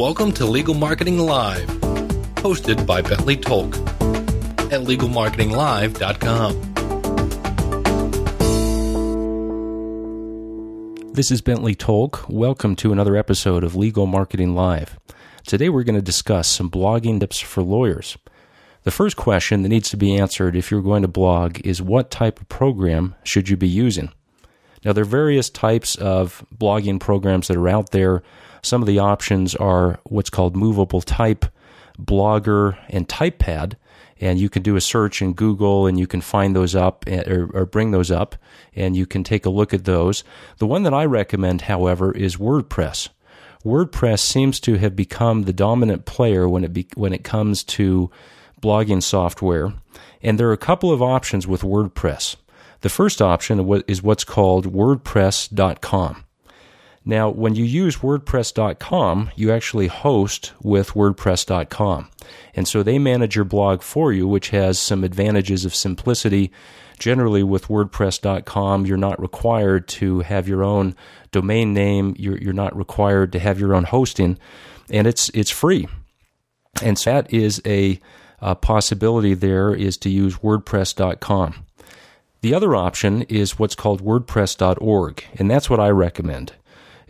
Welcome to Legal Marketing Live, hosted by Bentley Tolk at legalmarketinglive.com. This is Bentley Tolk. Welcome to another episode of Legal Marketing Live. Today we're going to discuss some blogging tips for lawyers. The first question that needs to be answered if you're going to blog is what type of program should you be using? Now, there are various types of blogging programs that are out there. Some of the options are what's called movable type, Blogger, and TypePad. And you can do a search in Google and you can find those up eh, or, or, bring those up and you can take a look at those. The one that I recommend, however, is WordPress. WordPress seems to have become the dominant player when it be, when it comes to blogging software. And there are a couple of options with WordPress. The first option is what's called WordPress.com. Now, when you use WordPress.com, you actually host with WordPress.com. And so they manage your blog for you, which has some advantages of simplicity. Generally, with WordPress.com, you're not required to have your own domain name. You're, you're not required to have your own hosting, and it's it's free. And so that is a, a possibility. There is to use WordPress.com. The other option is what's called WordPress.org, and that's what I recommend.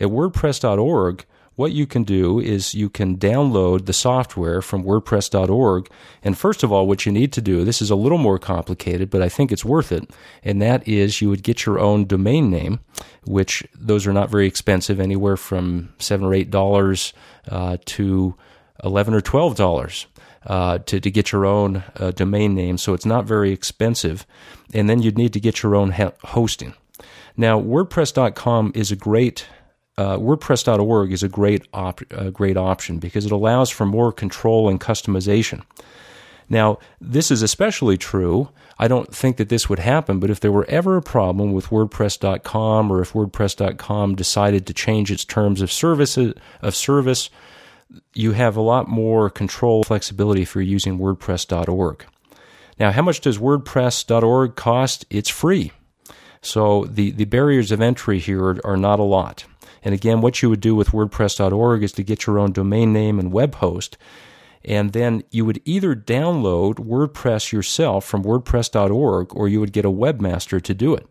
At WordPress.org, what you can do is you can download the software from WordPress.org. And first of all, what you need to do, this is a little more complicated, but I think it's worth it. And that is you would get your own domain name, which those are not very expensive, anywhere from seven or eight dollars uh, to eleven or twelve dollars. Uh, to, to get your own uh, domain name, so it's not very expensive. And then you'd need to get your own ha- hosting. Now, WordPress.com is a great uh, WordPress.org is a great op- a great option because it allows for more control and customization. Now, this is especially true. I don't think that this would happen, but if there were ever a problem with WordPress.com or if WordPress.com decided to change its terms of service, of service, you have a lot more control flexibility if you're using WordPress.org. Now, how much does WordPress.org cost? It's free. So the, the barriers of entry here are, are not a lot. And again, what you would do with WordPress.org is to get your own domain name and web host. And then you would either download WordPress yourself from WordPress.org or you would get a webmaster to do it.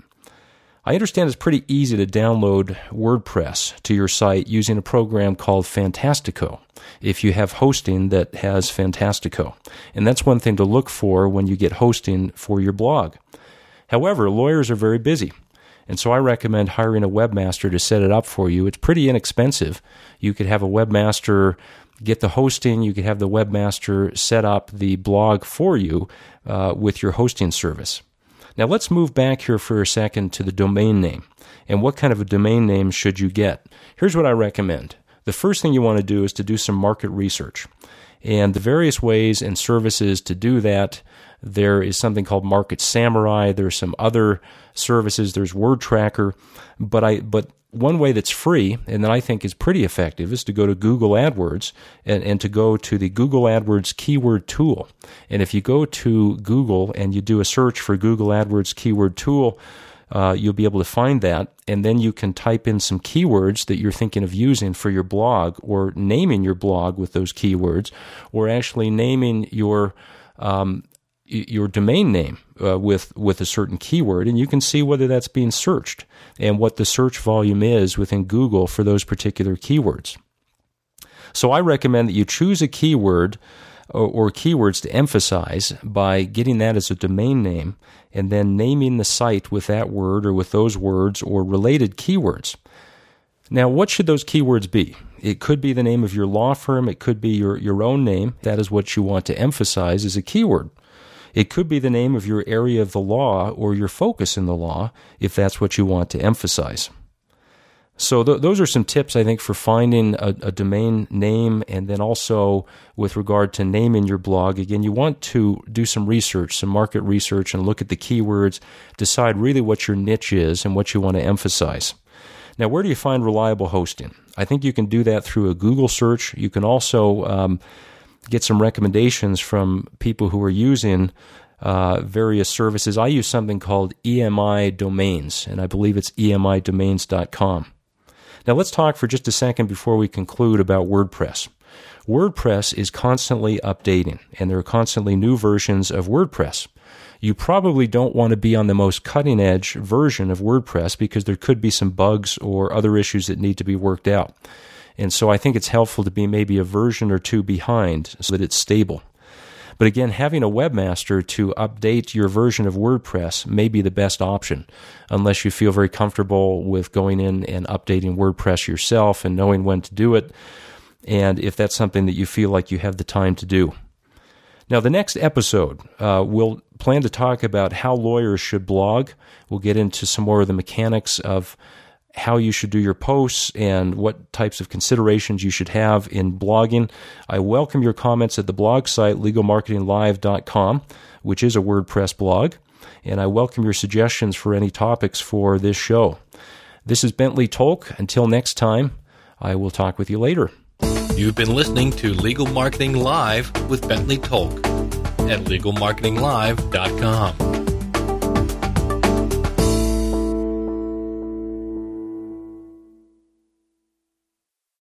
I understand it's pretty easy to download WordPress to your site using a program called Fantastico if you have hosting that has Fantastico. And that's one thing to look for when you get hosting for your blog. However, lawyers are very busy. And so I recommend hiring a webmaster to set it up for you. It's pretty inexpensive. You could have a webmaster get the hosting, you could have the webmaster set up the blog for you uh, with your hosting service. Now let's move back here for a second to the domain name. And what kind of a domain name should you get? Here's what I recommend. The first thing you want to do is to do some market research. And the various ways and services to do that there is something called Market Samurai. There's some other services. There's Word Tracker, but I but one way that's free and that I think is pretty effective is to go to Google AdWords and, and to go to the Google AdWords keyword tool. And if you go to Google and you do a search for Google AdWords keyword tool, uh, you'll be able to find that, and then you can type in some keywords that you're thinking of using for your blog, or naming your blog with those keywords, or actually naming your um, your domain name uh, with with a certain keyword, and you can see whether that's being searched and what the search volume is within Google for those particular keywords. So I recommend that you choose a keyword or, or keywords to emphasize by getting that as a domain name and then naming the site with that word or with those words or related keywords. Now, what should those keywords be? It could be the name of your law firm. It could be your, your own name. That is what you want to emphasize as a keyword. It could be the name of your area of the law or your focus in the law if that's what you want to emphasize. So th- those are some tips I think for finding a, a, domain name, and then also with regard to naming your blog. Again, you want to do some research, some market research, and look at the keywords, decide really what your niche is and what you want to emphasize. Now, where do you find reliable hosting? I think you can do that through a Google search. You can also um, get some recommendations from people who are using uh, various services. I use something called EMI Domains, and I believe it's emidomains.com. Now, let's talk for just a second before we conclude about WordPress. WordPress is constantly updating, and there are constantly new versions of WordPress. You probably don't want to be on the most cutting edge version of WordPress because there could be some bugs or other issues that need to be worked out. And so I think it's helpful to be maybe a version or two behind so that it's stable. But again, having a webmaster to update your version of WordPress may be the best option, unless you feel very comfortable with going in and updating WordPress yourself and knowing when to do it, and if that's something that you feel like you have the time to do. Now, the next episode, uh, we'll plan to talk about how lawyers should blog. We'll get into some more of the mechanics of how you should do your posts and what types of considerations you should have in blogging. I welcome your comments at the blog site legalmarketinglive.com, which is a WordPress blog, and I welcome your suggestions for any topics for this show. This is Bentley Tolk. Until next time, I will talk with you later. You've been listening to Legal Marketing Live with Bentley Tolk at legalmarketinglive.com.